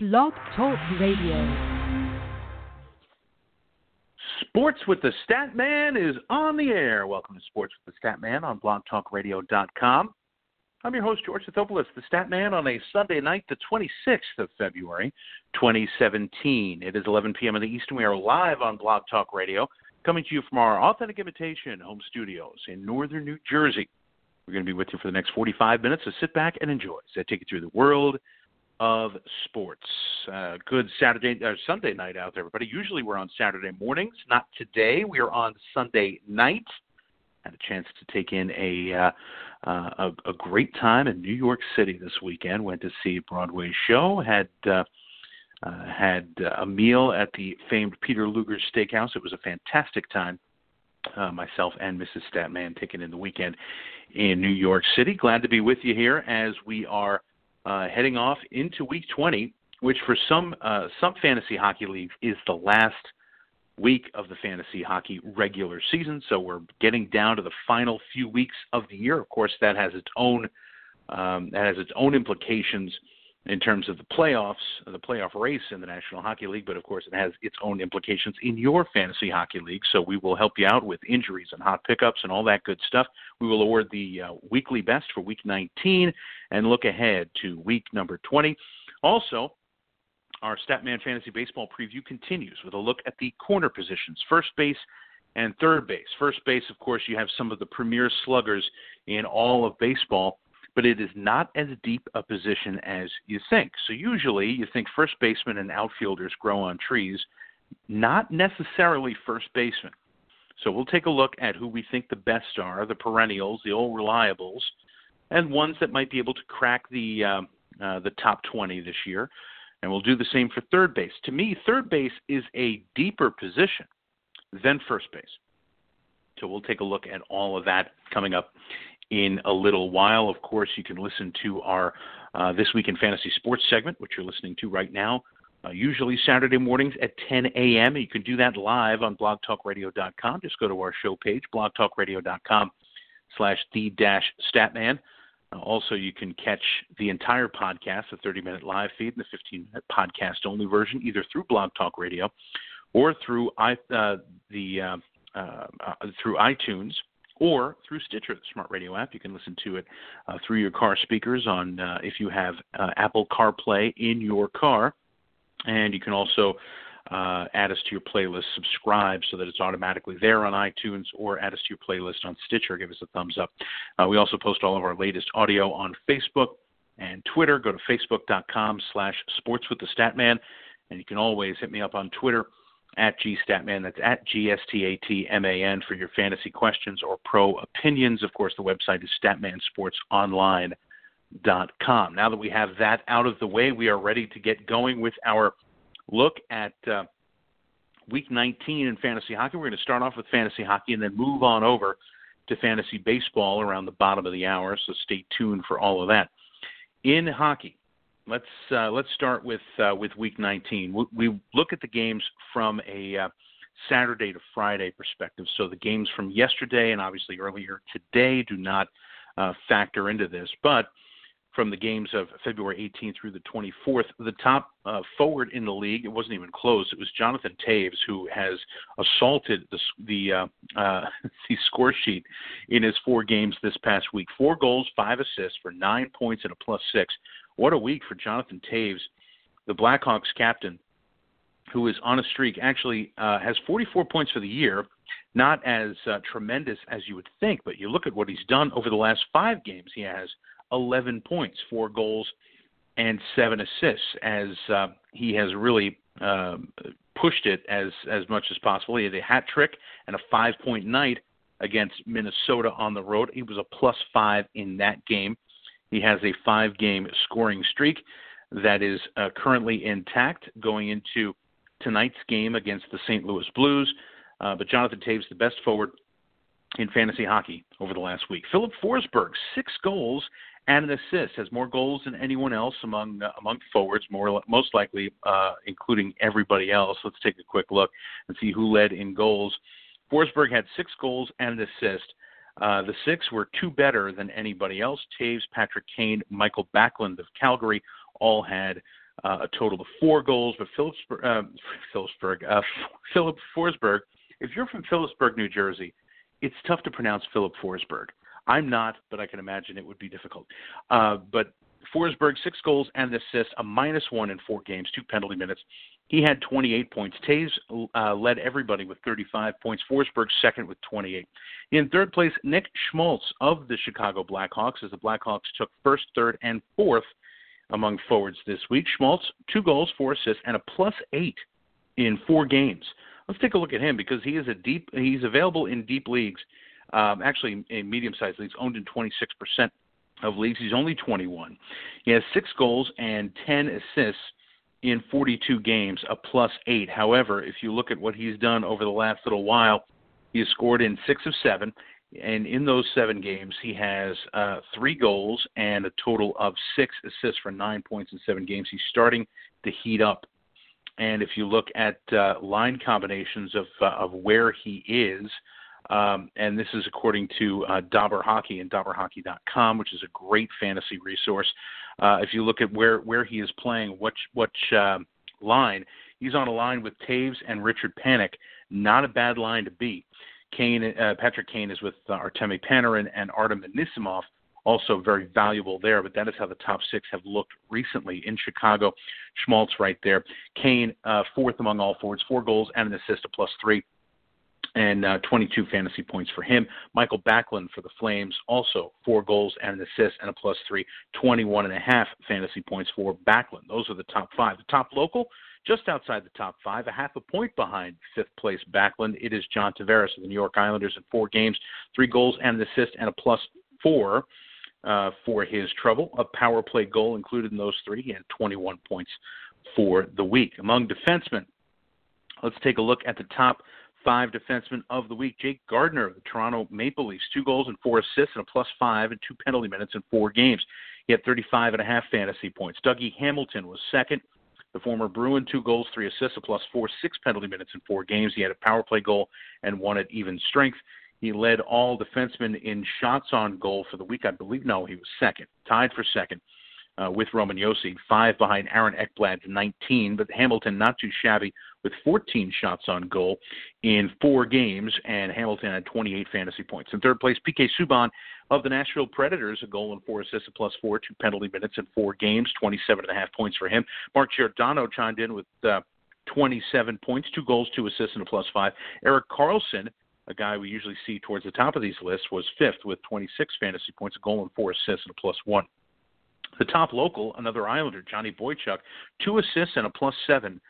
Blog Talk Radio. Sports with the Stat Man is on the air. Welcome to Sports with the Stat Man on blogtalkradio.com. I'm your host, George Sithopoulos, the Stat Man, on a Sunday night, the 26th of February, 2017. It is 11 p.m. in the East, and we are live on Blog Talk Radio, coming to you from our Authentic Imitation home studios in northern New Jersey. We're going to be with you for the next 45 minutes, so sit back and enjoy as I take you through the world of sports. Uh, good Saturday or uh, Sunday night out there, everybody. Usually we're on Saturday mornings. Not today. We are on Sunday night. Had a chance to take in a, uh, uh, a a great time in New York City this weekend. Went to see a Broadway show. Had uh, uh, had a meal at the famed Peter Luger's Steakhouse. It was a fantastic time. Uh, myself and Mrs. Statman taking in the weekend in New York City. Glad to be with you here as we are heading off into Week 20, which for some uh, some fantasy hockey leagues is the last week of the fantasy hockey regular season. So we're getting down to the final few weeks of the year. Of course, that has its own um, that has its own implications in terms of the playoffs, the playoff race in the National Hockey League, but of course it has its own implications in your fantasy hockey league. So we will help you out with injuries and hot pickups and all that good stuff. We will award the uh, weekly best for week 19 and look ahead to week number 20. Also, our Statman Fantasy Baseball preview continues with a look at the corner positions, first base and third base. First base, of course, you have some of the premier sluggers in all of baseball but it is not as deep a position as you think. So usually you think first baseman and outfielders grow on trees, not necessarily first baseman. So we'll take a look at who we think the best are, the perennials, the old reliables, and ones that might be able to crack the uh, uh, the top 20 this year. And we'll do the same for third base. To me, third base is a deeper position than first base. So we'll take a look at all of that coming up in a little while. Of course, you can listen to our uh, This Week in Fantasy Sports segment, which you're listening to right now, uh, usually Saturday mornings at 10 a.m. You can do that live on blogtalkradio.com. Just go to our show page, blogtalkradio.com slash the dash statman. Uh, also, you can catch the entire podcast, the 30 minute live feed, and the 15 minute podcast only version, either through Blog Talk Radio or through uh, the uh, through iTunes or through Stitcher, the smart radio app. You can listen to it uh, through your car speakers on uh, if you have uh, Apple CarPlay in your car, and you can also uh, add us to your playlist, subscribe so that it's automatically there on iTunes, or add us to your playlist on Stitcher. Give us a thumbs up. Uh, we also post all of our latest audio on Facebook and Twitter. Go to facebook.com/slash Sports with the Statman, and you can always hit me up on Twitter at gstatman. That's at g-s-t-a-t-m-a-n for your fantasy questions or pro opinions. Of course, the website is statmansportsonline.com. Now that we have that out of the way, we are ready to get going with our look at uh, Week 19 in fantasy hockey. We're going to start off with fantasy hockey and then move on over to fantasy baseball around the bottom of the hour. So stay tuned for all of that. In hockey, let's uh, let's start with uh, with week 19. We, we, look at the games from a uh, Saturday to Friday perspective. So the games from yesterday and obviously earlier today do not uh, factor into this, but from the games of February 18th through the 24th, the top uh, forward in the league, it wasn't even close. It was Jonathan Toews who has assaulted the the, uh, the score sheet in his four games this past week. Four goals, five assists for nine points and a plus six what a week for Jonathan Toews, the Blackhawks captain, who is on a streak. Actually, uh, has 44 points for the year. Not as uh, tremendous as you would think, but you look at what he's done over the last five games. He has 11 points, four goals, and seven assists. As uh, he has really um, pushed it as as much as possible. He had a hat trick and a five point night against Minnesota on the road. He was a plus five in that game. He has a five game scoring streak that is uh, currently intact going into tonight's game against the St. Louis Blues. Uh, but Jonathan Toews, the best forward in fantasy hockey over the last week. Philip Forsberg, six goals and an assist, has more goals than anyone else among uh, among forwards, more most likely uh, including everybody else. Let's take a quick look and see who led in goals. Forsberg had six goals and an assist. Uh, the six were two better than anybody else. Toews, Patrick Kane, Michael Backlund of Calgary all had uh, a total of four goals. But Phillipsburg, uh, Phillipsburg, uh, Philip Forsberg, if you're from Phillipsburg, New Jersey, it's tough to pronounce Philip Forsberg. I'm not, but I can imagine it would be difficult. Uh, but Forsberg, six goals and an assist, a minus one in four games, two penalty minutes. He had 28 points. Toews uh, led everybody with 35 points. Forsberg second with 28. In third place, Nick Schmaltz of the Chicago Blackhawks, as the Blackhawks took first, third, and fourth among forwards this week. Schmaltz, two goals, four assists, and a plus eight in four games. Let's take a look at him because he is a deep. He's available in deep leagues, um, actually in medium-sized leagues, owned in 26 percent of leagues. He's only 21. He has six goals and 10 assists in 42 games, a plus eight. However, if you look at what he's done over the last little while, he has scored in six of seven. And in those seven games, he has uh, three goals and a total of six assists for nine points in seven games. He's starting to heat up. And if you look at uh, line combinations of uh, of where he is, um, and this is according to uh, Dobber Hockey and DobberHockey.com, which is a great fantasy resource. Uh, if you look at where where he is playing, which which uh, line he's on a line with Toews and Richard Panik. Not a bad line to beat. Kane, uh, Patrick Kane is with uh, Artemi Panarin and Artem Anisimov, also very valuable there. But that is how the top six have looked recently in Chicago. Schmaltz right there. Kane uh, fourth among all forwards, four goals and an assist, a plus three and uh, 22 fantasy points for him. Michael Backlund for the Flames, also four goals and an assist and a plus three, 21 and a half fantasy points for Backlund. Those are the top five. The top local, just outside the top five, a half a point behind fifth place Backlund. It is John Tavares of the New York Islanders in four games, three goals and an assist and a plus four. Uh, for his trouble, a power play goal included in those three. He had 21 points for the week. Among defensemen, let's take a look at the top five defenseman of the week, Jake Gardiner of the Toronto Maple Leafs, two goals and four assists and a plus five and two penalty minutes in four games. He had 35 and a half fantasy points. Dougie Hamilton was second. The former Bruin, two goals, three assists, a plus four, six penalty minutes in four games. He had a power play goal and one at even strength. He led all defensemen in shots on goal for the week. I believe, no, he was second, tied for second uh, with Roman Josi, five behind Aaron Ekblad's 19, but Hamilton not too shabby with 14 shots on goal in four games, and Hamilton had 28 fantasy points. In third place, PK Subban of the Nashville Predators, a goal and four assists, a plus four, two penalty minutes in four games, 27 and a half points for him. Mark Giordano chimed in with uh, 27 points, two goals, two assists, and a plus five. Erik Karlsson a guy we usually see towards the top of these lists, was fifth with 26 fantasy points, a goal and four assists, and a plus one. The top local, another Islander, Johnny Boychuk, two assists and a plus seven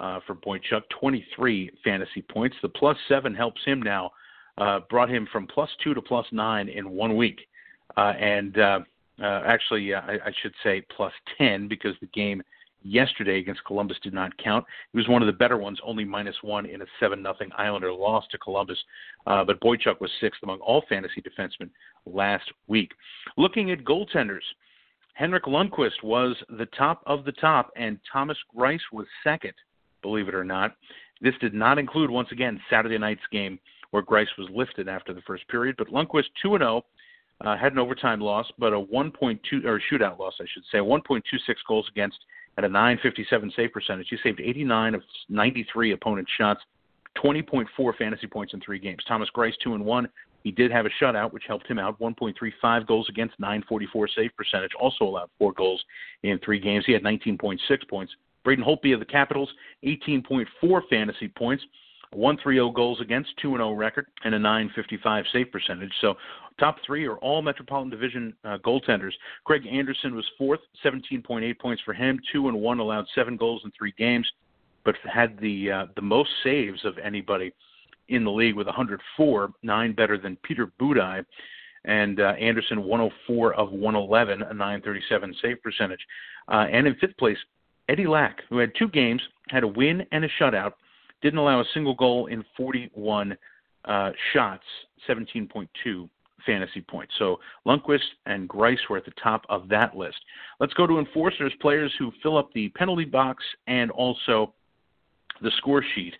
uh, for Boychuk, 23 fantasy points. The plus seven helps him now, uh, brought him from plus two to plus nine in one week. Uh, and uh, uh, actually, uh, I, I should say plus 10 because the game yesterday against Columbus did not count. It was one of the better ones, only minus one in a 7 nothing Islander loss to Columbus. But Boychuk was sixth among all fantasy defensemen last week. Looking at goaltenders, Henrik Lundqvist was the top of the top, and Thomas Greiss was second, believe it or not. This did not include, once again, Saturday night's game where Greiss was lifted after the first period. But Lundqvist, 2 0, uh, had an overtime loss, but a 1.2 or shootout loss, I should say, 1.26 goals against at a 957 save percentage. He saved 89 of 93 opponent shots, 20.4 fantasy points in three games. Thomas Greiss, 2 and 1, he did have a shutout, which helped him out. 1.35 goals against, 944 save percentage. Also allowed four goals in three games. He had 19.6 points. Braden Holtby of the Capitals, 18.4 fantasy points, 130 goals against, 2 0 record, and a 955 save percentage. So, top three are all Metropolitan Division uh, goaltenders. Craig Anderson was fourth, 17.8 points for him, 2 and 1, allowed seven goals in three games, but had the uh, the most saves of anybody in the league with 104, nine better than Peter Budaj, and uh, Anderson 104 of 111, a 937 save percentage. Uh, and in fifth place, Eddie Lack, who had two games, had a win and a shutout, didn't allow a single goal in 41 uh, shots, 17.2 fantasy points. So Lundqvist and Greiss were at the top of that list. Let's go to enforcers, players who fill up the penalty box and also the score sheet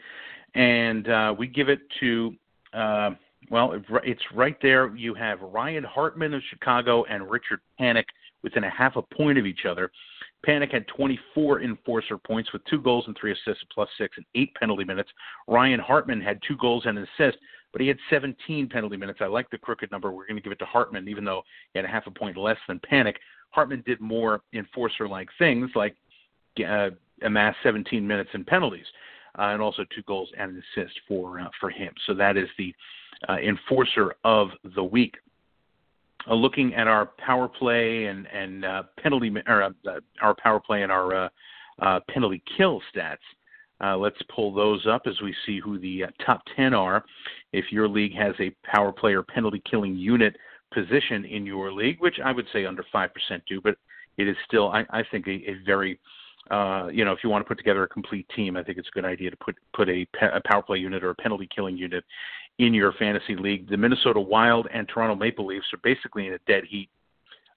and uh, we give it to. Uh, well, it's right there. You have Ryan Hartman of Chicago and Richard Panik within a half a point of each other. Panik had 24 enforcer points with two goals and three assists, plus six and eight penalty minutes. Ryan Hartman had two goals and an assist, but he had 17 penalty minutes. I like the crooked number. We're going to give it to Hartman, even though he had a half a point less than Panik. Hartman did more enforcer-like things, like uh, amass 17 minutes in penalties, and also two goals and an assist for uh, for him. So that is the uh, enforcer of the week. Uh, looking at our power play and and uh, penalty or uh, our power play and our uh, uh, penalty kill stats. Uh, let's pull those up as we see who the uh, top 10 are. If your league has a power play or penalty killing unit position in your league, which I would say under 5% do, but it is still, I, I think, a, a very uh, you know, if you want to put together a complete team, I think it's a good idea to put put a, pe- a power play unit or a penalty killing unit in your fantasy league. The Minnesota Wild and Toronto Maple Leafs are basically in a dead heat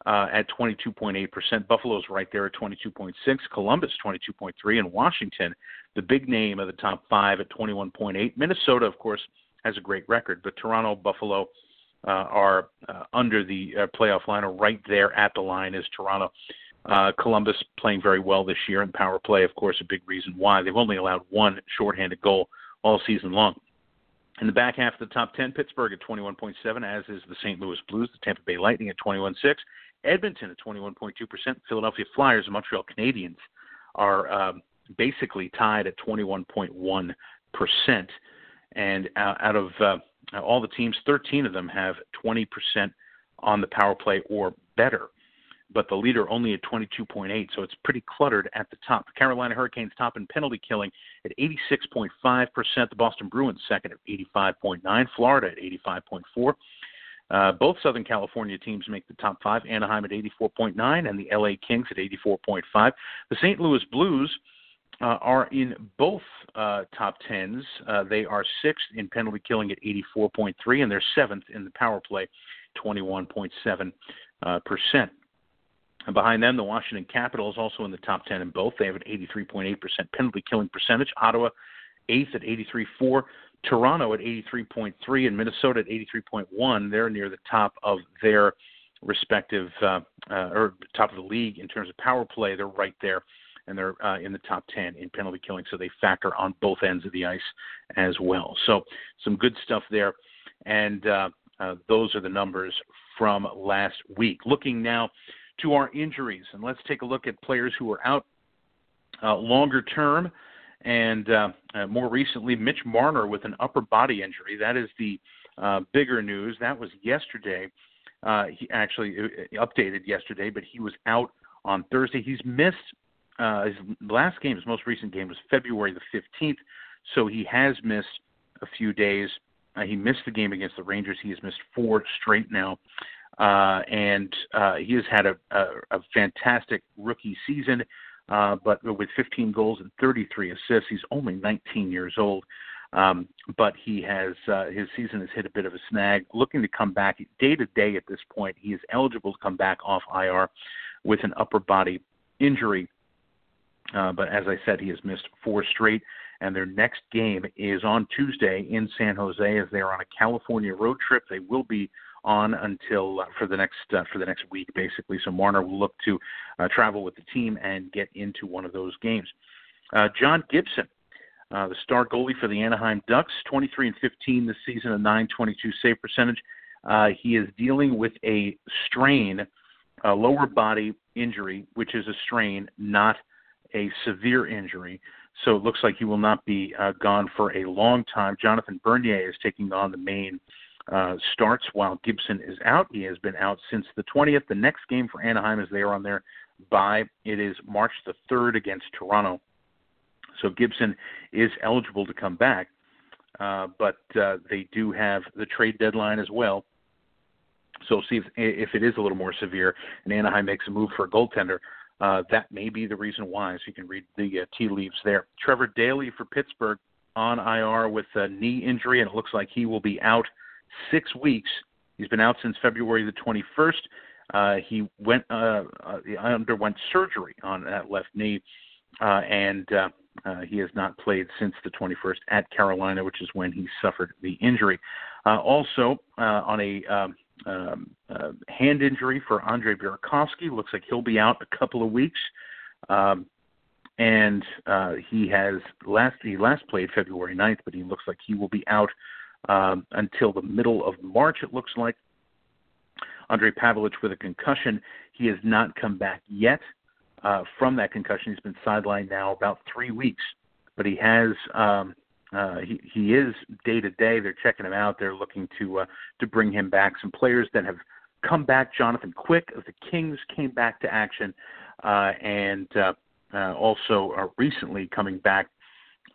uh, at 22.8%. Buffalo's right there at 22.6. Columbus 22.3, and Washington, the big name of the top five at 21.8. Minnesota, of course, has a great record, but Toronto, Buffalo. Uh, are uh, under the uh, playoff line or right there at the line is Toronto. Uh, Columbus playing very well this year, and power play, of course, a big reason why. They've only allowed one shorthanded goal all season long. In the back half of the top 10, Pittsburgh at 21.7, as is the St. Louis Blues, the Tampa Bay Lightning at 21.6, Edmonton at 21.2%, Philadelphia Flyers and Montreal Canadiens are um, basically tied at 21.1%. And out of uh, all the teams, 13 of them have 20% on the power play or better but the leader only at 22.8, so it's pretty cluttered at the top. The Carolina Hurricanes top in penalty killing at 86.5%. The Boston Bruins second at 85.9. Florida at 85.4. Uh, both Southern California teams make the top five. Anaheim at 84.9 and the LA Kings at 84.5. The St. Louis Blues uh, are in both uh, top tens. Uh, they are sixth in penalty killing at 84.3, and they're seventh in the power play, 21.7 uh, percent. And behind them, the Washington Capitals also in the top 10 in both. They have an 83.8% penalty killing percentage. Ottawa, eighth at 83.4. Toronto at 83.3 and Minnesota at 83.1. They're near the top of their respective uh, uh, or top of the league in terms of power play. They're right there, and they're uh, in the top 10 in penalty killing. So they factor on both ends of the ice as well. So some good stuff there, and uh, uh, those are the numbers from last week. Looking now to our injuries. And let's take a look at players who are out uh, longer term. And uh, uh, more recently, Mitch Marner with an upper body injury. That is the uh, bigger news. That was yesterday. Uh, he actually uh, updated yesterday, but he was out on Thursday. He's missed his last game, his most recent game was February the 15th, so he has missed a few days. he missed the game against the Rangers. He has missed four straight now. Uh, and uh, he has had a, a, a fantastic rookie season. Uh, but with 15 goals and 33 assists, he's only 19 years old. Um, but he has uh, his season has hit a bit of a snag. Looking to come back day to day at this point, he is eligible to come back off IR with an upper body injury. Uh, but as I said, he has missed four straight, and their next game is on Tuesday in San Jose as they are on a California road trip. They will be on until uh, for the next uh, for the next week, basically. So Marner will look to uh, travel with the team and get into one of those games. Uh, John Gibson, uh, the star goalie for the Anaheim Ducks, 23 and 15 this season, a 9.22 save percentage. Uh, he is dealing with a strain, a lower body injury, which is a strain, not a severe injury. So it looks like he will not be gone for a long time. Jonathan Bernier is taking on the main uh, starts while Gibson is out. He has been out since the 20th. The next game for Anaheim is they are on their bye. It is March the 3rd against Toronto. So Gibson is eligible to come back, uh, but uh, they do have the trade deadline as well. So see if, if it is a little more severe and Anaheim makes a move for a goaltender. Uh, that may be the reason why. So you can read the uh, tea leaves there. Trevor Daley for Pittsburgh on IR with a knee injury, and it looks like he will be out six weeks. He's been out since February the 21st. Uh, he went uh, uh, underwent surgery on that left knee, uh, and uh, uh, he has not played since the 21st at Carolina, which is when he suffered the injury. Uh, also, uh, on a um, um, uh, hand injury for Andre Burakovsky, looks like he'll be out a couple of weeks. Um, and uh, he has last he last played February 9th, but he looks like he will be out um, until the middle of March. It looks like Andre Pavelich with a concussion. He has not come back yet uh, from that concussion. He's been sidelined now about three weeks, but he has. Um, uh, he he is day to day. They're checking him out. They're looking to uh, to bring him back. Some players that have come back. Jonathan Quick of the Kings came back to action, uh, and uh, uh, also uh, recently coming back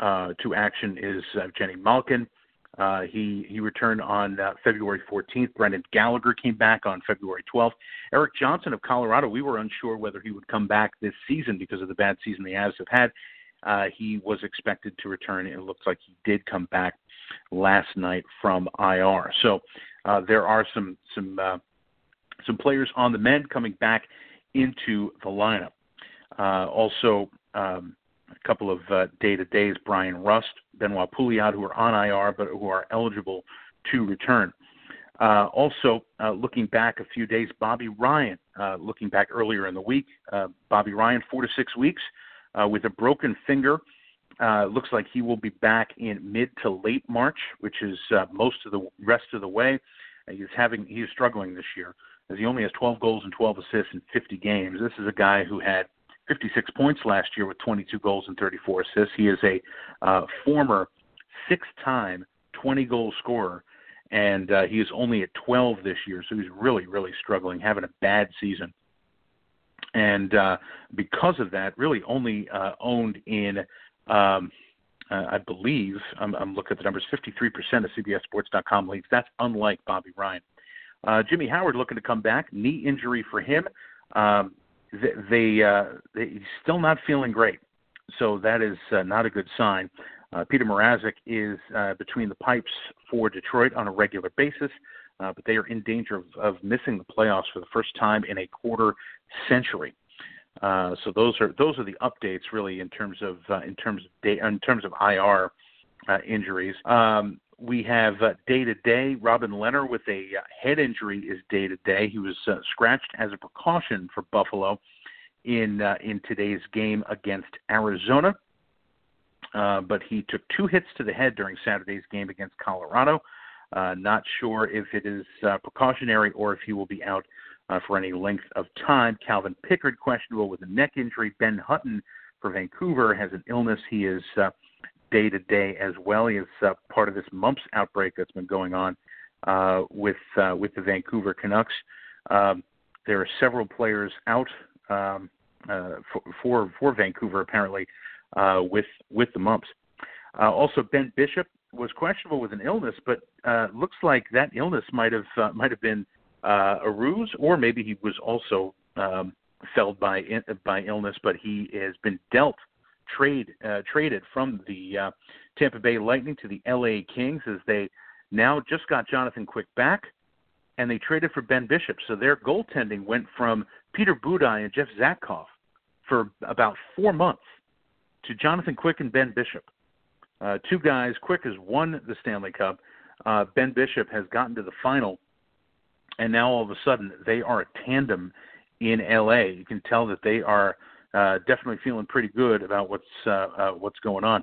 uh, to action is uh, Jenny Malkin. Uh, he he returned on uh, February 14th. Brendan Gallagher came back on February 12th. Erik Johnson of Colorado, we were unsure whether he would come back this season because of the bad season the Avs have had. Uh, he was expected to return. It looks like he did come back last night from IR. So uh, there are some some uh, some players on the men coming back into the lineup. Uh, also, um, a couple of uh, day-to-days, Bryan Rust, Benoit Pouliot, who are on IR but who are eligible to return. Uh, also, uh, looking back a few days, Bobby Ryan, uh, looking back earlier in the week, uh, Bobby Ryan, four to six weeks with a broken finger. Looks like he will be back in mid to late March, which is most of the rest of the way. He's having he's struggling this year as he only has 12 goals and 12 assists in 50 games. This is a guy who had 56 points last year with 22 goals and 34 assists. He is a uh, former six-time 20-goal scorer, and uh, he is only at 12 this year, so he's really, really struggling, having a bad season. And uh, because of that, really only uh, owned in, um, uh, I believe, I'm, I'm looking at the numbers, 53% of CBSSports.com leagues. That's unlike Bobby Ryan. Uh, Jimmy Howard looking to come back, knee injury for him. Um, they, uh, still not feeling great, so that is uh, not a good sign. Uh, Peter Mrazek is uh, between the pipes for Detroit on a regular basis, uh, but they are in danger of, of missing the playoffs for the first time in a quarter century. Uh, so those are those are the updates really in terms of in terms of day, in terms of IR injuries. Um, we have day to day. Robin Lehner with a uh, head injury is day to day. He was uh, scratched as a precaution for Buffalo in uh, in today's game against Arizona. Uh, but he took two hits to the head during Saturday's game against Colorado. Uh, not sure if it is uh, precautionary or if he will be out uh, for any length of time. Calvin Pickard questionable with a neck injury. Ben Hutton for Vancouver has an illness. He is uh, day to day as well. as uh, part of this mumps outbreak that's been going on uh, with uh, with the Vancouver Canucks. Um, there are several players out um, uh, for, for for Vancouver apparently uh, with with the mumps. Uh, also, Ben Bishop was questionable with an illness, but uh, looks like that illness might have uh, might have been uh, a ruse, or maybe he was also um, felled by by illness, but he has been dealt trade uh, traded from the uh, Tampa Bay Lightning to the LA Kings as they now just got Jonathan Quick back, and they traded for Ben Bishop. So their goaltending went from Peter Budaj and Jeff Zatkoff for about four months to Jonathan Quick and Ben Bishop. Uh, two guys. Quick has won the Stanley Cup. Uh, ben Bishop has gotten to the final, and now all of a sudden they are a tandem in LA. You can tell that they are uh, definitely feeling pretty good about what's uh, uh, what's going on.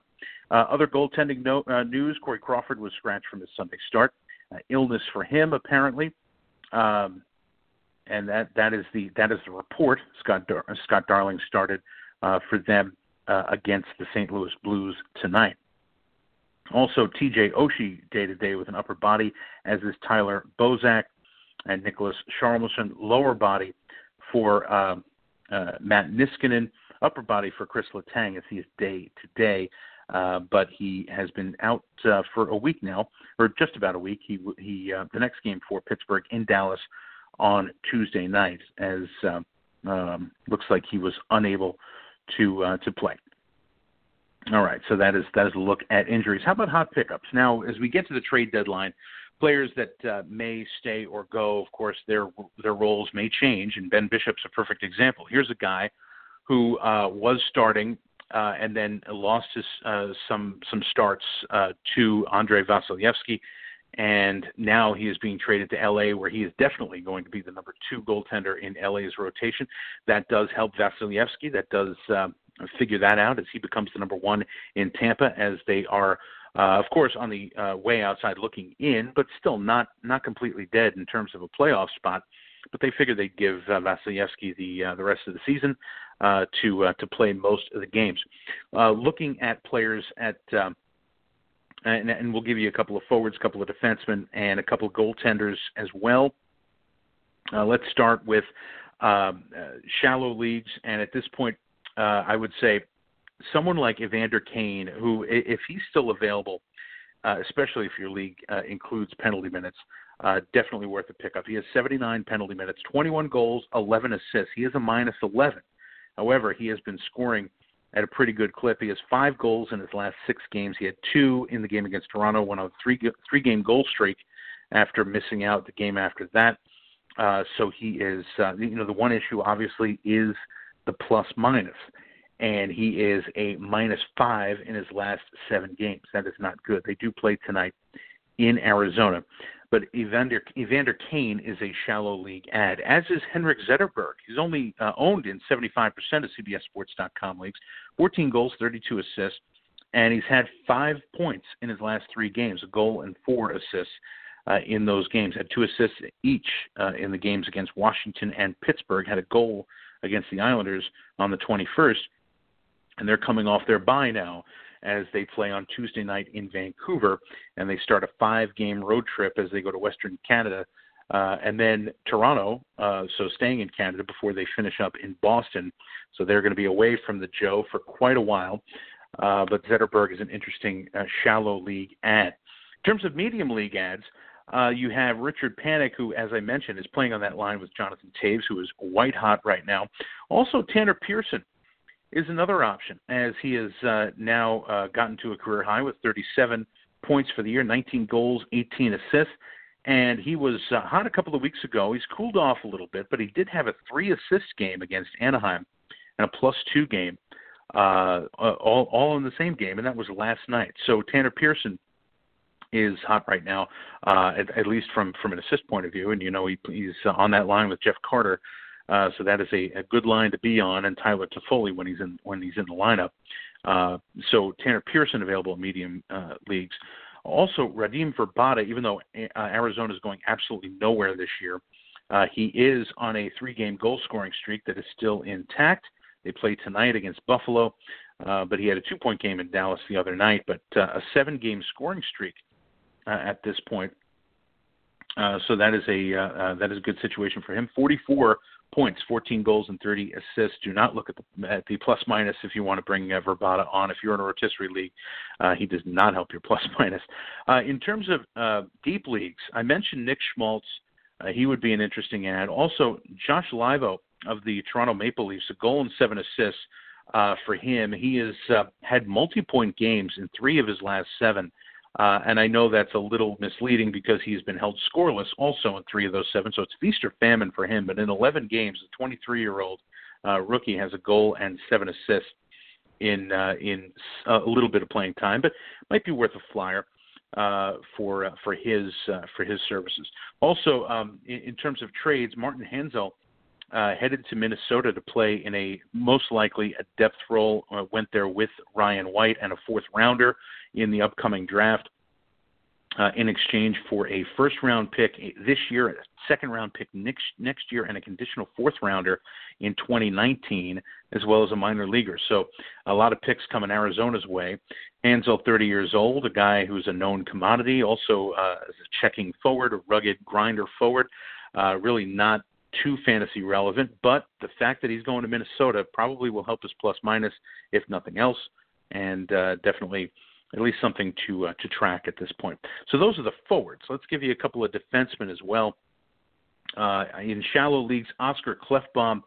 Uh, other goaltending no, uh, news: Corey Crawford was scratched from his Sunday start. Illness for him, apparently, um, and that that is the that is the report. Scott Dar- Scott Darling started for them against the St. Louis Blues tonight. Also, TJ Oshie day to day with an upper body, as is Tyler Bozak and Nicholas Hjalmarsson lower body for uh, uh, Matt Niskanen, upper body for Chris Letang as he is day to day. Uh, but he has been out uh, for a week now, or just about a week. He he uh, the next game for Pittsburgh in Dallas on Tuesday night, as uh, um, looks like he was unable to uh, to play. All right, so that is that is a look at injuries. How about hot pickups? Now, as we get to the trade deadline, players that uh, may stay or go, of course, their their roles may change, and Ben Bishop's a perfect example. Here's a guy who uh, was starting uh, and then lost his uh, some some starts uh, to Andrei Vasilevskiy and now he is being traded to LA, where he is definitely going to be the number two goaltender in LA's rotation. That does help Vasilevskiy. That does um, figure that out as he becomes the number one in Tampa, as they are, uh, of course, on the uh, way outside looking in, but still not not completely dead in terms of a playoff spot. But they figured they'd give uh, Vasilevskiy the uh, the rest of the season uh, to uh, to play most of the games. Uh, looking at players at um, and, and we'll give you a couple of forwards, a couple of defensemen, and a couple of goaltenders as well. Uh, let's start with um, uh, shallow leagues, and at this point, uh, I would say someone like Evander Kane, who, if he's still available, uh, especially if your league uh, includes penalty minutes, uh, definitely worth a pickup. He has 79 penalty minutes, 21 goals, 11 assists. He is a minus 11. However, he has been scoring at a pretty good clip. He has five goals in his last six games. He had two in the game against Toronto, went on three three game goal streak after missing out the game after that. Uh, so he is, uh, you know, the one issue obviously is the plus minus, and he is a minus five in his last seven games. That is not good. They do play tonight in Arizona. But Evander, Evander Kane is a shallow league ad, as is Henrik Zetterberg. He's only uh, owned in 75% of CBSSports.com leagues, 14 goals, 32 assists, and he's had five points in his last three games, a goal and four assists uh, in those games. Had two assists each uh, in the games against Washington and Pittsburgh. Had a goal against the Islanders on the 21st, and they're coming off their bye now as they play on Tuesday night in Vancouver, and they start a five-game road trip as they go to Western Canada, uh, and then Toronto. Uh, so staying in Canada before they finish up in Boston. So they're going to be away from the Joe for quite a while. Uh, but Zetterberg is an interesting uh, shallow league ad. In terms of medium league ads, uh, you have Richard Panik, who, as I mentioned, is playing on that line with Jonathan Toews, who is white hot right now. Also, Tanner Pearson, is another option, as he has uh, now uh, gotten to a career high with 37 points for the year, 19 goals, 18 assists. And he was uh, hot a couple of weeks ago. He's cooled off a little bit, but he did have a three assist game against Anaheim and a plus two game, uh, all, all in the same game, and that was last night. So Tanner Pearson is hot right now, uh, at, at least from from an assist point of view. And you know he, he's on that line with Jeff Carter, uh, so that is a, a good line to be on, and Tyler Toffoli when he's in when he's in the lineup. Uh, so Tanner Pearson available in medium uh, leagues. Also, Radim Vrbata, even though uh, Arizona is going absolutely nowhere this year, uh, he is on a three-game goal-scoring streak that is still intact. They play tonight against Buffalo, but he had a two-point game in Dallas the other night. But a seven-game scoring streak at this point. So that is a that is a good situation for him. 44 points, 14 goals, and 30 assists. Do not look at the, at the plus minus if you want to bring uh, Vrbata on. If you're in a rotisserie league, uh, he does not help your plus minus. Uh, in terms of uh, deep leagues, I mentioned Nick Schmaltz. Uh, he would be an interesting ad. Also, Josh Leivo of the Toronto Maple Leafs, a goal and seven assists uh, for him. He has had multi-point games in three of his last seven. Uh, and I know that's a little misleading because he's been held scoreless also in three of those seven. So it's feast or famine for him. But in 11 games, the 23 year old uh, rookie has a goal and seven assists in uh, in a little bit of playing time, but might be worth a flyer uh, for uh, for his uh, for his services. Also, um, in, in terms of trades, Martin Hanzal uh, headed to Minnesota to play in a most likely a depth role. Uh, went there with Ryan White and a fourth rounder in the upcoming draft. Uh, in exchange for a first round pick this year, a second round pick next next year, and a conditional fourth rounder in 2019, as well as a minor leaguer. So a lot of picks coming Arizona's way. Hanzal, 30 years old, a guy who's a known commodity, also uh, a checking forward, a rugged grinder forward. Uh, really not too fantasy relevant, but the fact that he's going to Minnesota probably will help his plus minus, if nothing else, and uh, definitely at least something to uh, to track at this point. So those are the forwards. Let's give you a couple of defensemen as well. Uh, in shallow leagues, Oscar Klefbom.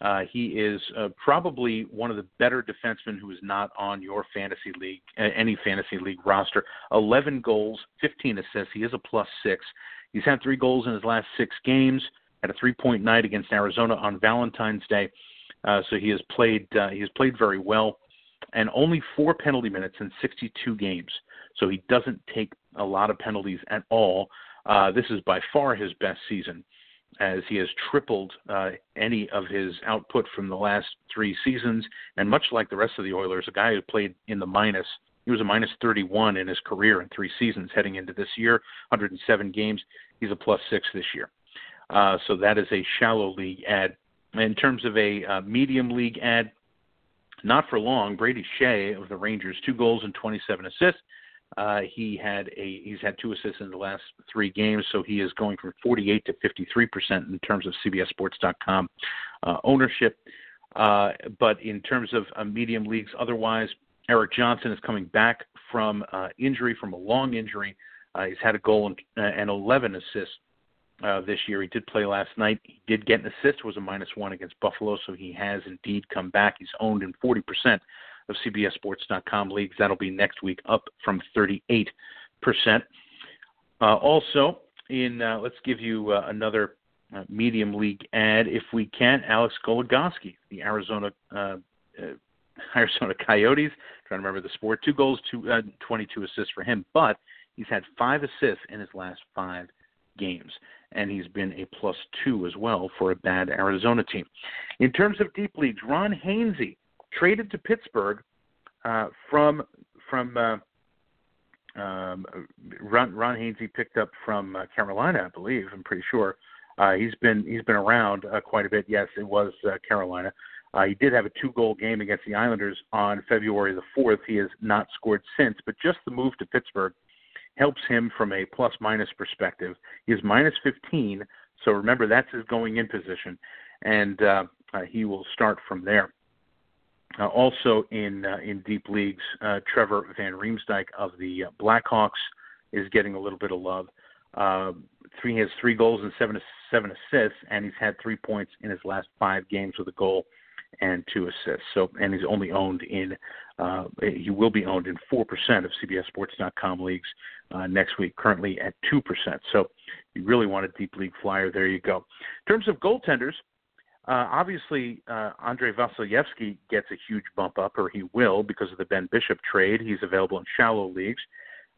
Uh, he is uh, probably one of the better defensemen who is not on your fantasy league, any fantasy league roster. 11 goals, 15 assists. He is a plus six. He's had three goals in his last six games had a three point night against Arizona on Valentine's Day. Uh, so he has played uh, he has played very well, and only four penalty minutes in 62 games. so he doesn't take a lot of penalties at all. Uh, this is by far his best season, as he has tripled uh, any of his output from the last three seasons. And much like the rest of the Oilers, a guy who played in the minus, he was a minus 31 in his career in three seasons heading into this year, 107 games. He's a plus six this year. Uh, so that is a shallow league ad. In terms of a uh, medium league ad, not for long. Brady Skjei of the Rangers, two goals and 27 assists. Uh, he had a he's had two assists in the last three games, so he is going from 48 to 53 percent in terms of CBSSports.com uh, ownership. Uh, but in terms of uh, medium leagues, otherwise, Erik Johnson is coming back from uh, injury, from a long injury. Uh, he's had a goal and, and 11 assists uh, this year. He did play last night. He did get an assist, was a minus one against Buffalo, so he has indeed come back. He's owned in 40% of CBSSports.com leagues. That'll be next week, up from 38%. Uh, also, in uh, let's give you uh, another uh, medium league ad, if we can. Alex Goligoski, the Arizona uh, Arizona Coyotes. trying to remember the sport. Two goals, two, 22 assists for him, but he's had five assists in his last five games and he's been a plus two as well for a bad Arizona team. In terms of deep leagues, Ron Hainsey traded to Pittsburgh uh, from from uh, um, Ron, Ron Hainsey picked up from uh, Carolina, I believe. I'm pretty sure. Uh, he's been he's been around uh, quite a bit. Yes, it was uh, Carolina. Uh, he did have a two-goal game against the Islanders on February the fourth. He has not scored since, but just the move to Pittsburgh helps him from a plus minus perspective. He is minus 15, so remember that's his going in position, and uh, uh, he will start from there. Uh, also in uh, in deep leagues, uh, Trevor Van Riemsdyk of the Blackhawks is getting a little bit of love. Uh, three he has three goals and seven seven assists, and he's had three points in his last five games with a goal and two assists. So, and he's only owned in, uh, he will be owned in 4% of CBSSports.com leagues uh, next week, currently at 2%. So, you really want a deep league flyer, there you go. In terms of goaltenders, uh, obviously, uh, Andrei Vasilevskiy gets a huge bump up, or he will, because of the Ben Bishop trade. He's available in shallow leagues.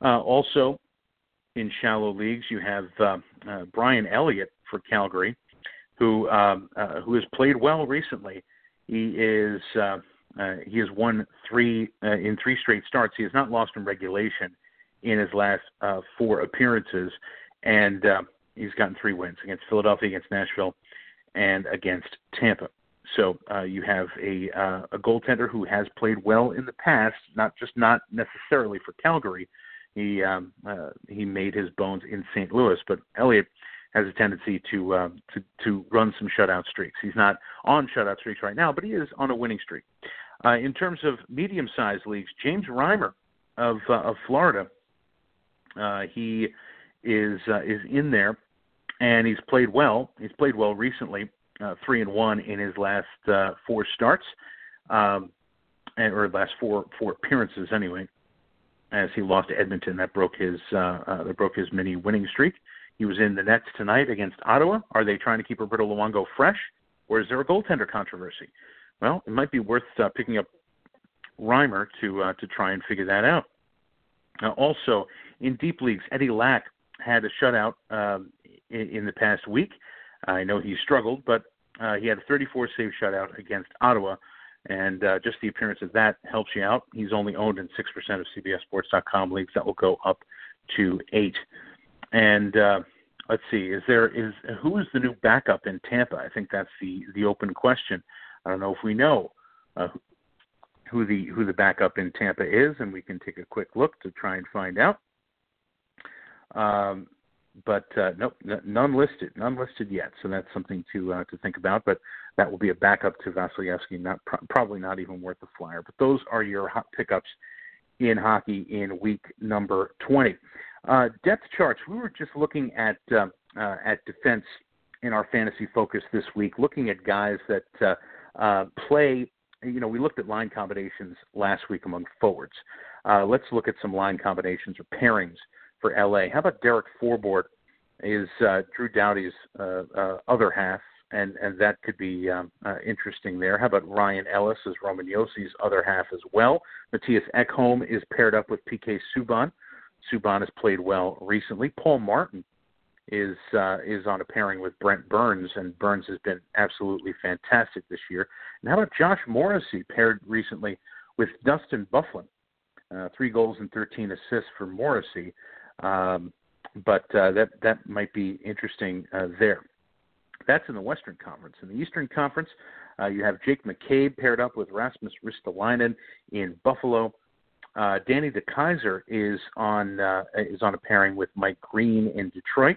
Uh, also, in shallow leagues, you have uh, uh, Brian Elliott for Calgary, who um, uh, who has played well recently. He is uh, uh, he has won three uh, in three straight starts. He has not lost in regulation in his last uh, four appearances, and uh, he's gotten three wins against Philadelphia, against Nashville, and against Tampa. So uh, you have a uh, a goaltender who has played well in the past, not just not necessarily for Calgary. He um, uh, he made his bones in St. Louis, but Elliott has a tendency to uh, to to run some shutout streaks. He's not on shutout streaks right now, but he is on a winning streak. Uh, in terms of medium-sized leagues, James Reimer of uh, of Florida, uh, he is uh, is in there, and he's played well. He's played well recently, uh, three and one in his last uh, four starts, um, and, or last four four appearances anyway. As he lost to Edmonton, that broke his uh, uh, that broke his mini winning streak. He was in the Nets tonight against Ottawa. Are they trying to keep Roberto Luongo fresh, or is there a goaltender controversy? Well, it might be worth uh, picking up Reimer to uh, to try and figure that out. Uh, also, in deep leagues, Eddie Lack had a shutout um, in, in the past week. I know he struggled, but uh, he had a 34 save shutout against Ottawa, and uh, just the appearance of that helps you out. He's only owned in six percent of CBSSports.com leagues. That will go up to eight. And uh, let's see, is there is who is the new backup in Tampa? I think that's the the open question. I don't know if we know uh, who the who the backup in Tampa is, and we can take a quick look to try and find out. Um, but uh, nope, none listed, none listed yet. So that's something to uh, to think about. But that will be a backup to Vasilevskiy, not pro- probably not even worth the flyer. But those are your hot pickups in hockey in week number 20. Uh, depth charts. We were just looking at uh, uh, at defense in our fantasy focus this week, looking at guys that uh, uh, play. You know, we looked at line combinations last week among forwards. Uh, let's look at some line combinations or pairings for LA. How about Derek Forbort? Is Drew Doughty's other half and and that could be um, interesting there. How about Ryan Ellis is Roman Josi's other half as well? Mattias Ekholm is paired up with PK Subban. Subban has played well recently. Paul Martin is uh, is on a pairing with Brent Burns, and Burns has been absolutely fantastic this year. And how about Josh Morrissey paired recently with Dustin Byfuglien? Uh, three goals and 13 assists for Morrissey, um, but uh, that that might be interesting uh, there. That's in the Western Conference. In the Eastern Conference, uh, you have Jake McCabe paired up with Rasmus Ristolainen in Buffalo. Uh, Danny DeKeyser is on uh, is on a pairing with Mike Green in Detroit,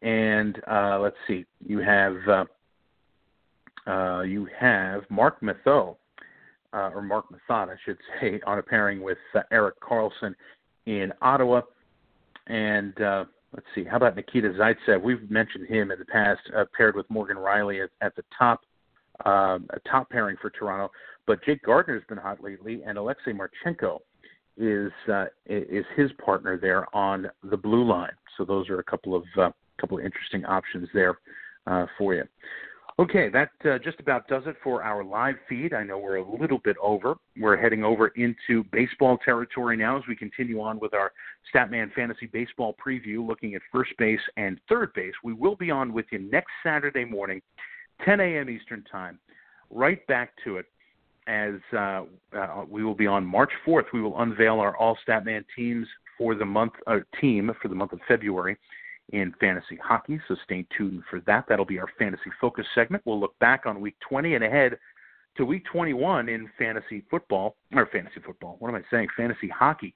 and uh, let's see, you have uh, uh, you have Marc Methot uh, or Mark Methot, I should say, on a pairing with Erik Karlsson in Ottawa, and let's see, how about Nikita Zaitsev? We've mentioned him in the past, paired with Morgan Rielly at, at the top, um, a top pairing for Toronto. But Jake Gardiner's been hot lately, and Alexei Marchenko is uh, is his partner there on the blue line. So those are a couple of uh, couple of interesting options there uh, for you. Okay, that uh, just about does it for our live feed. I know we're a little bit over. We're heading over into baseball territory now as we continue on with our Statman Fantasy Baseball preview, looking at first base and third base. We will be on with you next Saturday morning, 10 a.m. Eastern Time. Right back to it as uh, uh, we will be on March 4th. We will unveil our All Statman teams for the month uh, team for the month of February in fantasy hockey. So stay tuned for that. That'll be our fantasy focus segment. We'll look back on week 20 and ahead to week 21 in fantasy football or fantasy football. What am I saying? Fantasy hockey.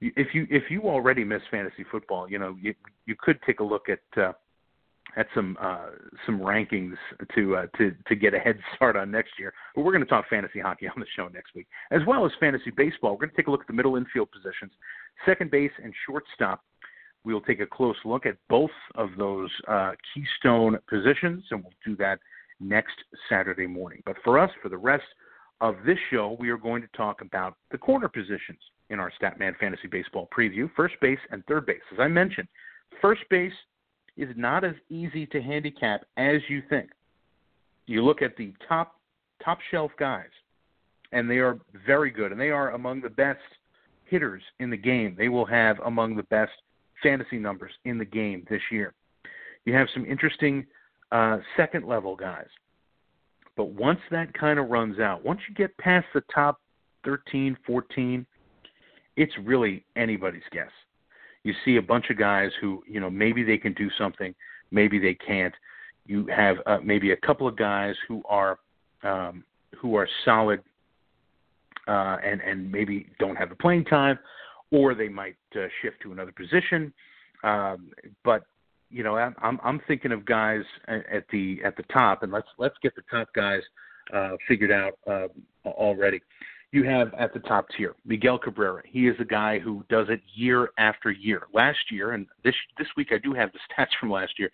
If you if you already miss fantasy football, you know you you could take a look at uh, at some uh, some rankings to uh, to to get a head start on next year. But we're going to talk fantasy hockey on the show next week, as well as fantasy baseball. We're going to take a look at the middle infield positions, second base and shortstop. We will take a close look at both of those uh, keystone positions, and we'll do that next Saturday morning. But for us, for the rest of this show, we are going to talk about the corner positions in our Statman Fantasy Baseball preview first base and third base. As I mentioned, first base is not as easy to handicap as you think. You look at the top top shelf guys, and they are very good, and they are among the best hitters in the game. They will have among the best fantasy numbers in the game this year. You have some interesting uh, second level guys. But once that kind of runs out, once you get past the top 13, 14, it's really anybody's guess. You see a bunch of guys who, you know, maybe they can do something, maybe they can't. You have uh, maybe a couple of guys who are um, who are solid uh, and and maybe don't have the playing time, or they might uh, shift to another position. Um, but you know, I'm I'm thinking of guys at the at the top, and let's let's get the top guys uh, figured out uh, already. You have at the top tier Miguel Cabrera. He is a guy who does it year after year. Last year, and this this week I do have the stats from last year.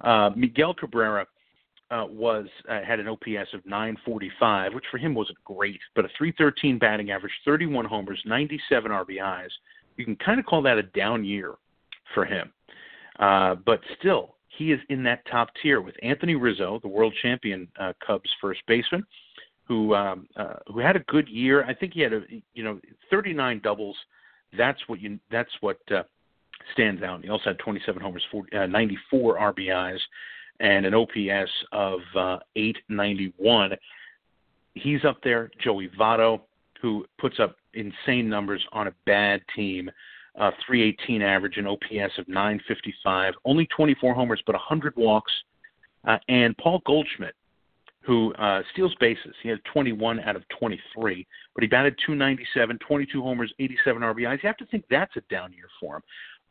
Uh, Miguel Cabrera uh, was uh, had an OPS of 945, which for him wasn't great, but a 313 batting average, 31 homers, 97 RBIs. You can kind of call that a down year for him, uh, but still he is in that top tier with Anthony Rizzo, the world champion uh, Cubs first baseman, who um, uh, who had a good year. I think he had a you know 39 doubles. That's what you that's what uh, stands out. He also had 27 homers, 40, uh, 94 RBIs and an OPS of uh, 891. He's up there. Joey Votto, who puts up insane numbers on a bad team, uh, 318 average, an OPS of 955, only 24 homers, but 100 walks. Uh, and Paul Goldschmidt, who uh, steals bases. He had 21 out of 23, but he batted 297, 22 homers, 87 RBIs. You have to think that's a down year for him.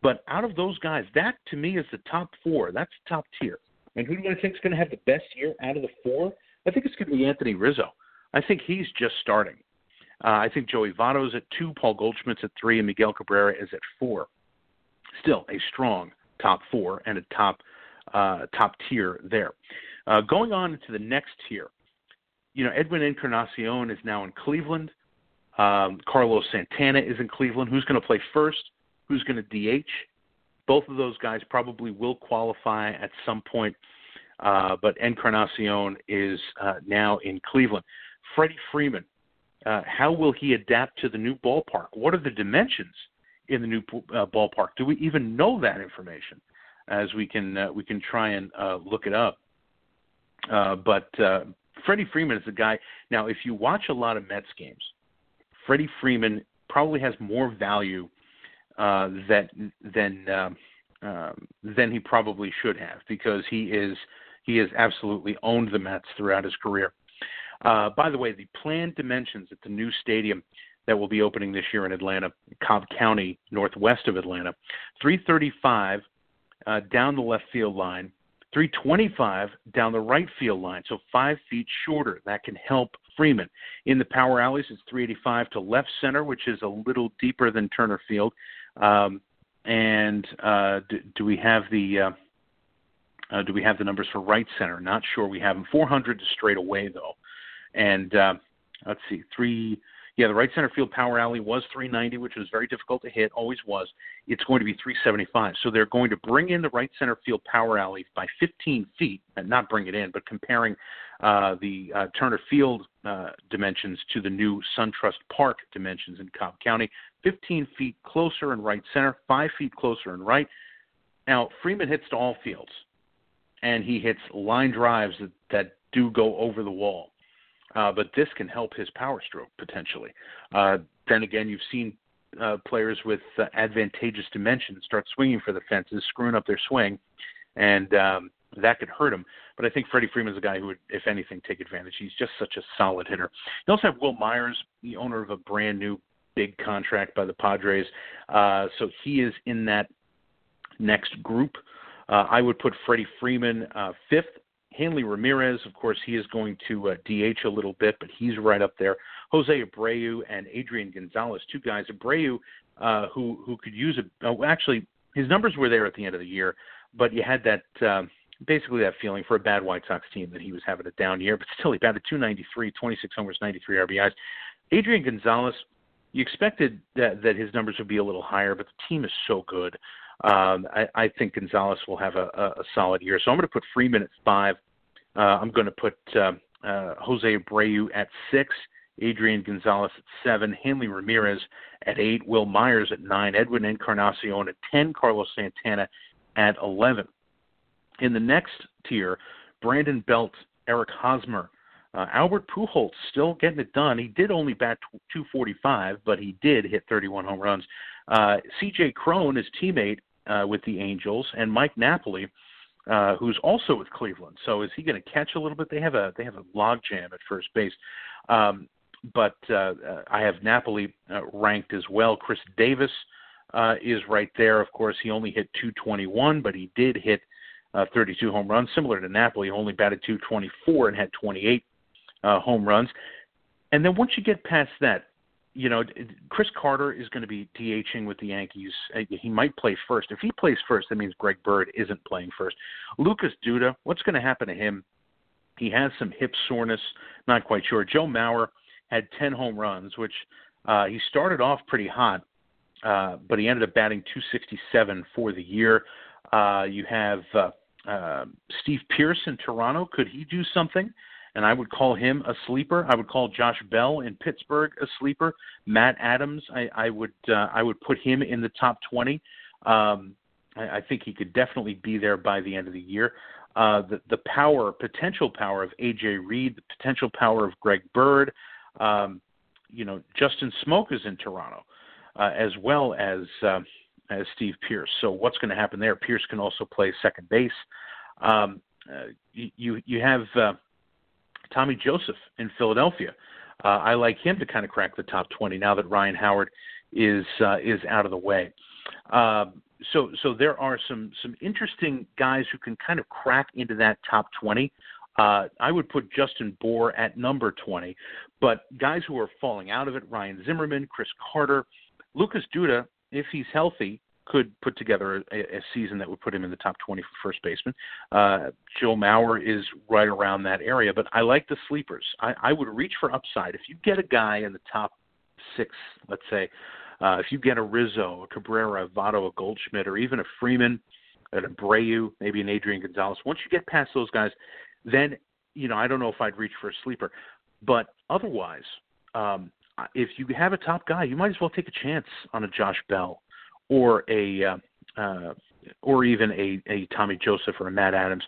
But out of those guys, that to me is the top four. That's the top tier. And who do I think is going to have the best year out of the four? I think it's going to be Anthony Rizzo. I think he's just starting. Uh, I think Joey Votto's at two, Paul Goldschmidt's at three, and Miguel Cabrera is at four. Still a strong top four and a top uh, top tier there. Uh, going on to the next tier, you know Edwin Encarnacion is now in Cleveland. Um, Carlos Santana is in Cleveland. Who's going to play first? Who's going to DH? both of those guys probably will qualify at some point uh, but Encarnacion is uh, now in Cleveland. Freddie Freeman, uh, how will he adapt to the new ballpark? What are the dimensions in the new uh, ballpark? Do we even know that information? As we can uh, we can try and uh, look it up. Uh, but uh, Freddie Freeman is a guy. Now, if you watch a lot of Mets games, Freddie Freeman probably has more value uh, that than um, um, than he probably should have because he is he has absolutely owned the Mets throughout his career. Uh, by the way, the planned dimensions at the new stadium that will be opening this year in Atlanta, Cobb County, northwest of Atlanta, 335 uh, down the left field line, 325 down the right field line, so five feet shorter. That can help Freeman. In the power alleys, it's 385 to left center, which is a little deeper than Turner Field. Um, and uh, do, do, we have the uh, uh, do we have the numbers for right center? Not sure. We have them 400 to straight away though, and uh, let's see, three. Yeah, the right center field power alley was 390, which was very difficult to hit, always was. It's going to be 375. So they're going to bring in the right center field power alley by 15 feet, and not bring it in, but comparing uh, the uh, Turner Field uh, dimensions to the new SunTrust Park dimensions in Cobb County. 15 feet closer in right center, 5 feet closer in right. Now, Freeman hits to all fields, and he hits line drives that, that do go over the wall. Uh, but this can help his power stroke potentially. Uh, then again, you've seen uh, players with uh, advantageous dimensions start swinging for the fences, screwing up their swing, and um, that could hurt him. But I think Freddie Freeman's a guy who would, if anything, take advantage. He's just such a solid hitter. You also have Wil Myers, the owner of a brand new big contract by the Padres. Uh, so he is in that next group. I would put Freddie Freeman fifth. Hanley Ramirez, of course, he is going to uh, DH a little bit, but he's right up there. Jose Abreu and Adrian Gonzalez, two guys. Abreu, uh, who who could use a oh, actually his numbers were there at the end of the year, but you had that. Uh, basically that feeling for a bad White Sox team that he was having a down year, but still he batted 293, 26 homers, 93 RBIs. Adrian Gonzalez, you expected that that his numbers would be a little higher, but the team is so good. Um, I, I think Gonzalez will have a, a, solid year. So I'm going to put Freeman at five. Uh, I'm going to put uh, uh, Jose Abreu at six. Adrian Gonzalez at seven, Hanley Ramirez at eight, Wil Myers at nine, Edwin Encarnacion at ten, Carlos Santana at eleven. In the next tier, Brandon Belt, Eric Hosmer, uh, Albert Pujols still getting it done. He did only bat 245, but he did hit 31 home runs. Uh, C.J. Cron, his teammate uh, with the Angels, and Mike Napoli, uh, who's also with Cleveland. So is he going to catch a little bit? They have a they have a logjam at first base. Um, but uh, uh, I have Napoli uh, ranked as well. Chris Davis uh, is right there. Of course, he only hit 221, but he did hit uh, 32 home runs. Similar to Napoli, only batted 224 and had 28 uh, home runs. And then once you get past that, you know, Chris Carter is going to be DHing with the Yankees. Uh, he might play first. If he plays first, that means Greg Bird isn't playing first. Lucas Duda, what's going to happen to him? He has some hip soreness, not quite sure. Joe Mauer had 10 home runs, which uh, he started off pretty hot, uh, but he ended up batting 267 for the year. Uh, you have uh, uh, Steve Pearce in Toronto. Could he do something? And I would call him a sleeper. I would call Josh Bell in Pittsburgh a sleeper. Matt Adams, I, I would uh, I would put him in the top 20. Um, I, I think he could definitely be there by the end of the year. Uh, the, the power, potential power of AJ Reed, the potential power of Greg Bird, um, you know, Justin Smoak is in Toronto, uh, as well as uh, as Steve Pearce. So what's going to happen there? Pearce can also play second base. Um, uh, you you have uh, Tommy Joseph in Philadelphia. Uh, I like him to kind of crack the top 20 now that Ryan Howard is uh, is out of the way. Uh, so so there are some some interesting guys who can kind of crack into that top 20. Uh, I would put Justin Bour at number 20, but guys who are falling out of it: Ryan Zimmerman, Chris Carter, Lucas Duda if he's healthy, could put together a, a season that would put him in the top 20 for first baseman. Uh, Joe Mauer is right around that area, but I like the sleepers. I, I would reach for upside. If you get a guy in the top six, let's say, uh, if you get a Rizzo, a Cabrera, a Votto, a Goldschmidt, or even a Freeman, an Abreu, maybe an Adrian Gonzalez. Once you get past those guys, then you know I don't know if I'd reach for a sleeper, but otherwise, um, if you have a top guy, you might as well take a chance on a Josh Bell or a uh, uh, or even a, a Tommy Joseph or a Matt Adams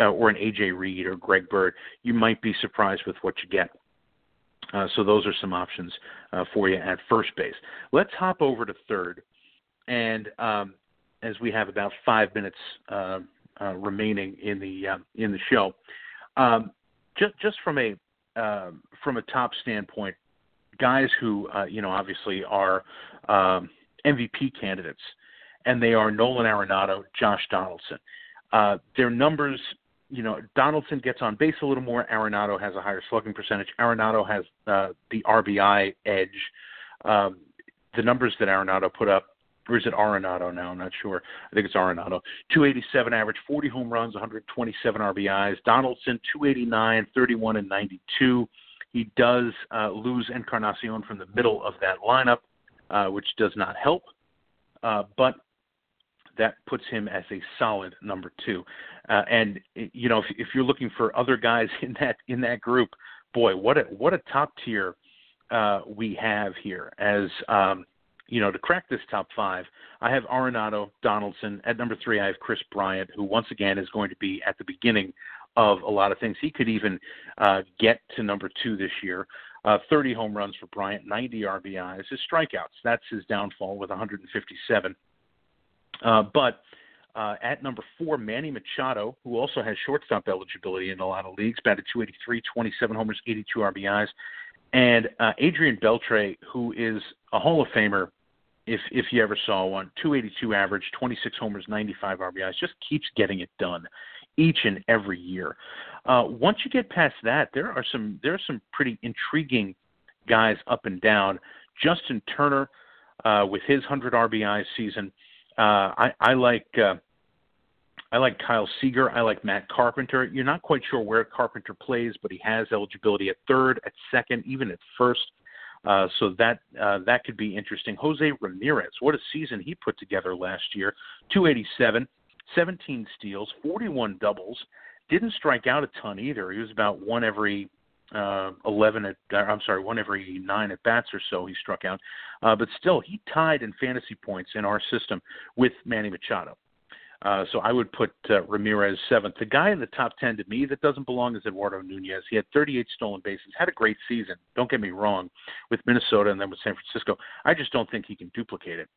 uh, or an AJ Reed or Greg Bird. You might be surprised with what you get. Uh, so those are some options uh, for you at first base. Let's hop over to third, and um, as we have about five minutes uh, uh remaining in the uh, in the show, um, just just from a um, from a top standpoint, guys who uh, you know obviously are um, MVP candidates, and they are Nolan Arenado, Josh Donaldson. their numbers you know, Donaldson gets on base a little more. Arenado has a higher slugging percentage. Arenado has uh, the RBI edge. Um, the numbers that Arenado put up, or is it Arenado now? I'm not sure. I think it's Arenado. 287 average, 40 home runs, 127 RBIs. Donaldson, 289, 31 and 92. He does uh, lose Encarnacion from the middle of that lineup, uh, which does not help. Uh, but that puts him as a solid number two. Uh, and you know, if, if you're looking for other guys in that in that group, boy, what a what a top tier uh, we have here. As um, you know, to crack this top five, I have Arenado, Donaldson at number three. I have Kris Bryant, who once again is going to be at the beginning of a lot of things. He could even uh, get to number two this year. Uh, 30 home runs for Bryant, 90 RBIs. His strikeouts, that's his downfall with 157. Uh, but uh, at number four, Manny Machado, who also has shortstop eligibility in a lot of leagues, batted 283, 27 homers, 82 RBIs. And uh, Adrian Beltre, who is a Hall of Famer, if if you ever saw one, 282 average, 26 homers, 95 RBIs, just keeps getting it done each and every year. Uh, once you get past that, there are some there are some pretty intriguing guys up and down. Justin Turner, uh, with his 100 RBI season, uh, I, I like uh, I like Kyle Seager. I like Matt Carpenter. You're not quite sure where Carpenter plays, but he has eligibility at third, at second, even at first. Uh, so that uh, that could be interesting. Jose Ramirez, what a season he put together last year. 287, 17 steals, 41 doubles. Didn't strike out a ton either. He was about one every uh, 11 at, uh, I'm sorry, one every nine at bats or so he struck out. Uh, but still, he tied in fantasy points in our system with Manny Machado. Uh, so I would put uh, Ramirez seventh. The guy in the top 10 to me that doesn't belong is Eduardo Nunez. He had 38 stolen bases, had a great season. Don't get me wrong, with Minnesota and then with San Francisco. I just don't think he can duplicate it.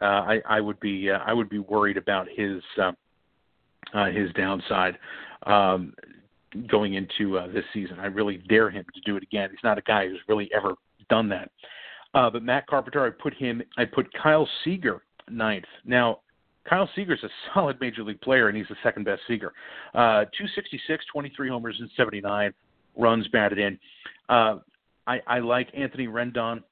Uh, I, I would be uh, I would be worried about his uh, uh, his downside. Um, going into uh, this season. I really dare him to do it again. He's not a guy who's really ever done that. Uh, but Matt Carpenter, I put him. I put Kyle Seager ninth. Now, Kyle Seager's a solid major league player, and he's the second best Seager. Uh, 266, 23 homers, and 79 runs batted in. Uh, I, I like Anthony Rendon.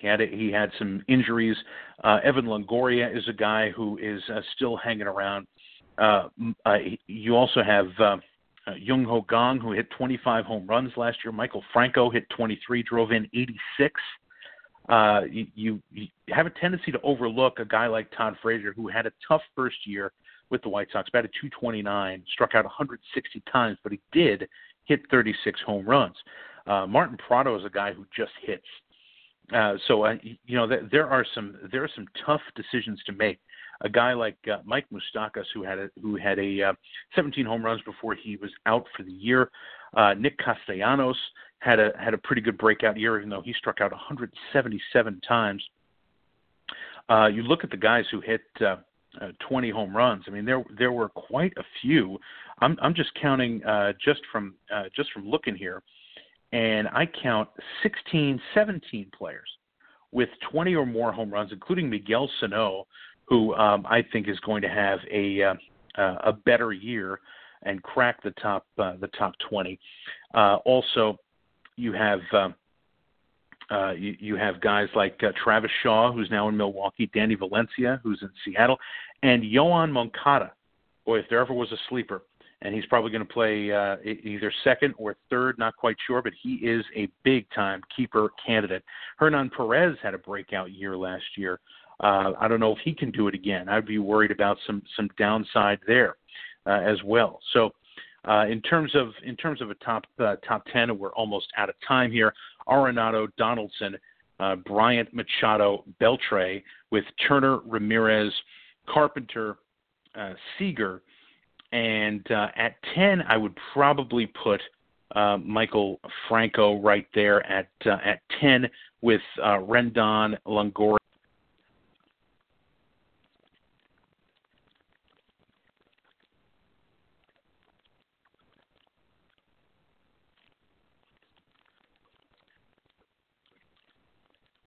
He had he had some injuries. Uh, Evan Longoria is a guy who is uh, still hanging around. Uh, uh, you also have uh, uh, Jung Ho Kang, who hit 25 home runs last year. Maikel Franco hit 23, drove in 86. Uh, you, you, you have a tendency to overlook a guy like Todd Frazier, who had a tough first year with the White Sox, batted 229, struck out 160 times, but he did hit 36 home runs. Uh, Martin Prado is a guy who just hits. Uh, so uh, you know th- there are some there are some tough decisions to make a guy like uh, Mike Moustakas, who had a, who had a uh, 17 home runs before he was out for the year. Uh, Nick Castellanos had a had a pretty good breakout year, even though he struck out 177 times. Uh, you look at the guys who hit uh, uh, 20 home runs. I mean, there there were quite a few. I'm I'm just counting uh, just from just from looking here, and I count 16, 17 players with 20 or more home runs, including Miguel Sano, who um, I think is going to have a uh, uh, a better year and crack the top uh, the top 20. Uh, also, you have uh, uh, you, you have guys like uh, Travis Shaw, who's now in Milwaukee, Danny Valencia, who's in Seattle, and Yoan Moncada. Boy, if there ever was a sleeper, and he's probably going to play uh, either second or third, not quite sure, but he is a big time keeper candidate. Hernan Perez had a breakout year last year. Uh, I don't know if he can do it again. I'd be worried about some some downside there uh, as well. So. Uh, in terms of in terms of a top uh, top ten, we're almost out of time here. Arenado, Donaldson, uh, Bryant, Machado, Beltre, with Turner, Ramirez, Carpenter, uh, Seager, and uh, at 10, I would probably put uh, Maikel Franco right there at uh, at 10 with uh, Rendon, Longoria,